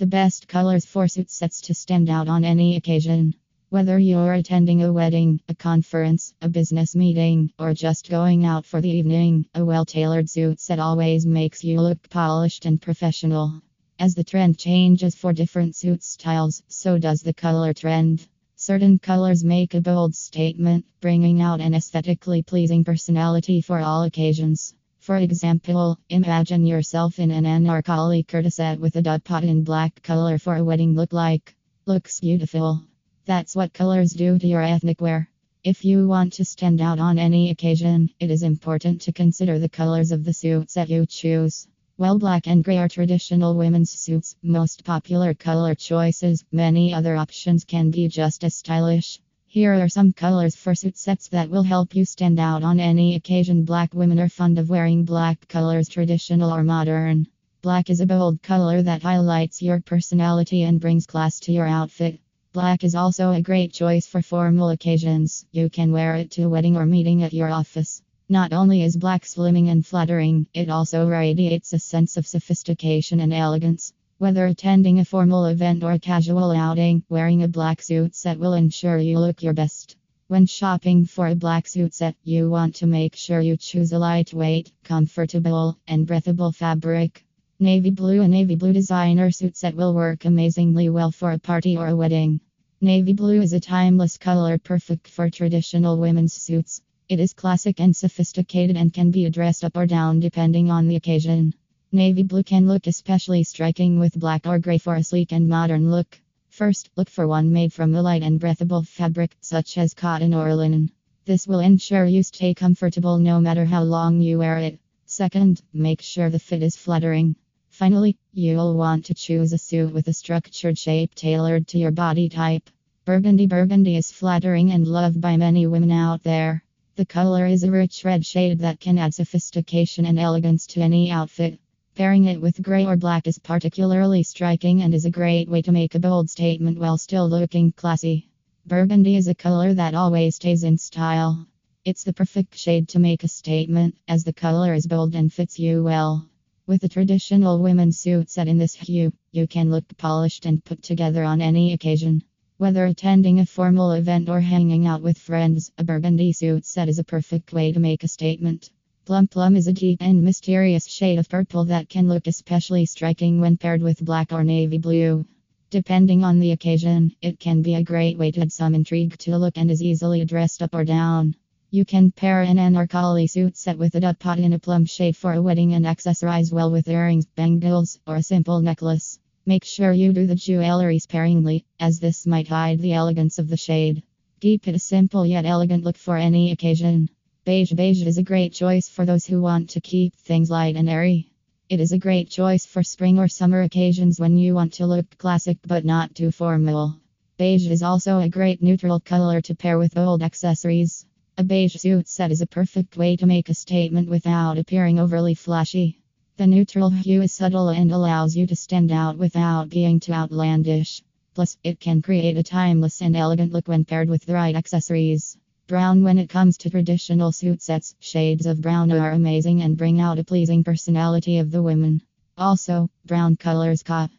The best colors for suit sets to stand out on any occasion. Whether you're attending a wedding, a conference, a business meeting, or just going out for the evening, a well tailored suit set always makes you look polished and professional. As the trend changes for different suit styles, so does the color trend. Certain colors make a bold statement, bringing out an aesthetically pleasing personality for all occasions. For example, imagine yourself in an kurta set with a dupatta in black color for a wedding look like. Looks beautiful. That's what colors do to your ethnic wear. If you want to stand out on any occasion, it is important to consider the colors of the suits that you choose. While black and gray are traditional women's suits, most popular color choices, many other options can be just as stylish. Here are some colors for suit sets that will help you stand out on any occasion. Black women are fond of wearing black colors, traditional or modern. Black is a bold color that highlights your personality and brings class to your outfit. Black is also a great choice for formal occasions. You can wear it to a wedding or meeting at your office. Not only is black slimming and flattering, it also radiates a sense of sophistication and elegance. Whether attending a formal event or casual outing, wearing a black suit set will ensure you look your best. When shopping for a black suit set, you want to make sure you choose a lightweight, comfortable, and breathable fabric. Navy blue A navy blue designer suit set will work amazingly well for a party or a wedding. Navy blue is a timeless color perfect for traditional women's suits. It is classic and sophisticated and can be dressed up or down depending on the occasion. Navy blue can look especially striking with black or gray for a sleek and modern look. First, look for one made from a light and breathable fabric, such as cotton or linen. This will ensure you stay comfortable no matter how long you wear it. Second, make sure the fit is flattering. Finally, you'll want to choose a suit with a structured shape tailored to your body type. Burgundy Burgundy is flattering and loved by many women out there. The color is a rich red shade that can add sophistication and elegance to any outfit. Pairing it with gray or black is particularly striking and is a great way to make a bold statement while still looking classy. Burgundy is a color that always stays in style. It's the perfect shade to make a statement, as the color is bold and fits you well. With a traditional women's suit set in this hue, you can look polished and put together on any occasion. Whether attending a formal event or hanging out with friends, a burgundy suit set is a perfect way to make a statement. Plum plum is a deep and mysterious shade of purple that can look especially striking when paired with black or navy blue. Depending on the occasion, it can be a great way to add some intrigue to the look and is easily dressed up or down. You can pair an anarkali suit set with a dupatta in a plum shade for a wedding and accessorize well with earrings, bangles, or a simple necklace. Make sure you do the jewelry sparingly, as this might hide the elegance of the shade. Keep it a simple yet elegant look for any occasion. Beige Beige is a great choice for those who want to keep things light and airy. It is a great choice for spring or summer occasions when you want to look classic but not too formal. Beige is also a great neutral color to pair with old accessories. A beige suit set is a perfect way to make a statement without appearing overly flashy. The neutral hue is subtle and allows you to stand out without being too outlandish. Plus, it can create a timeless and elegant look when paired with the right accessories. Brown When it comes to traditional suit sets, shades of brown are amazing and bring out a pleasing personality of the women. Also, brown colors caught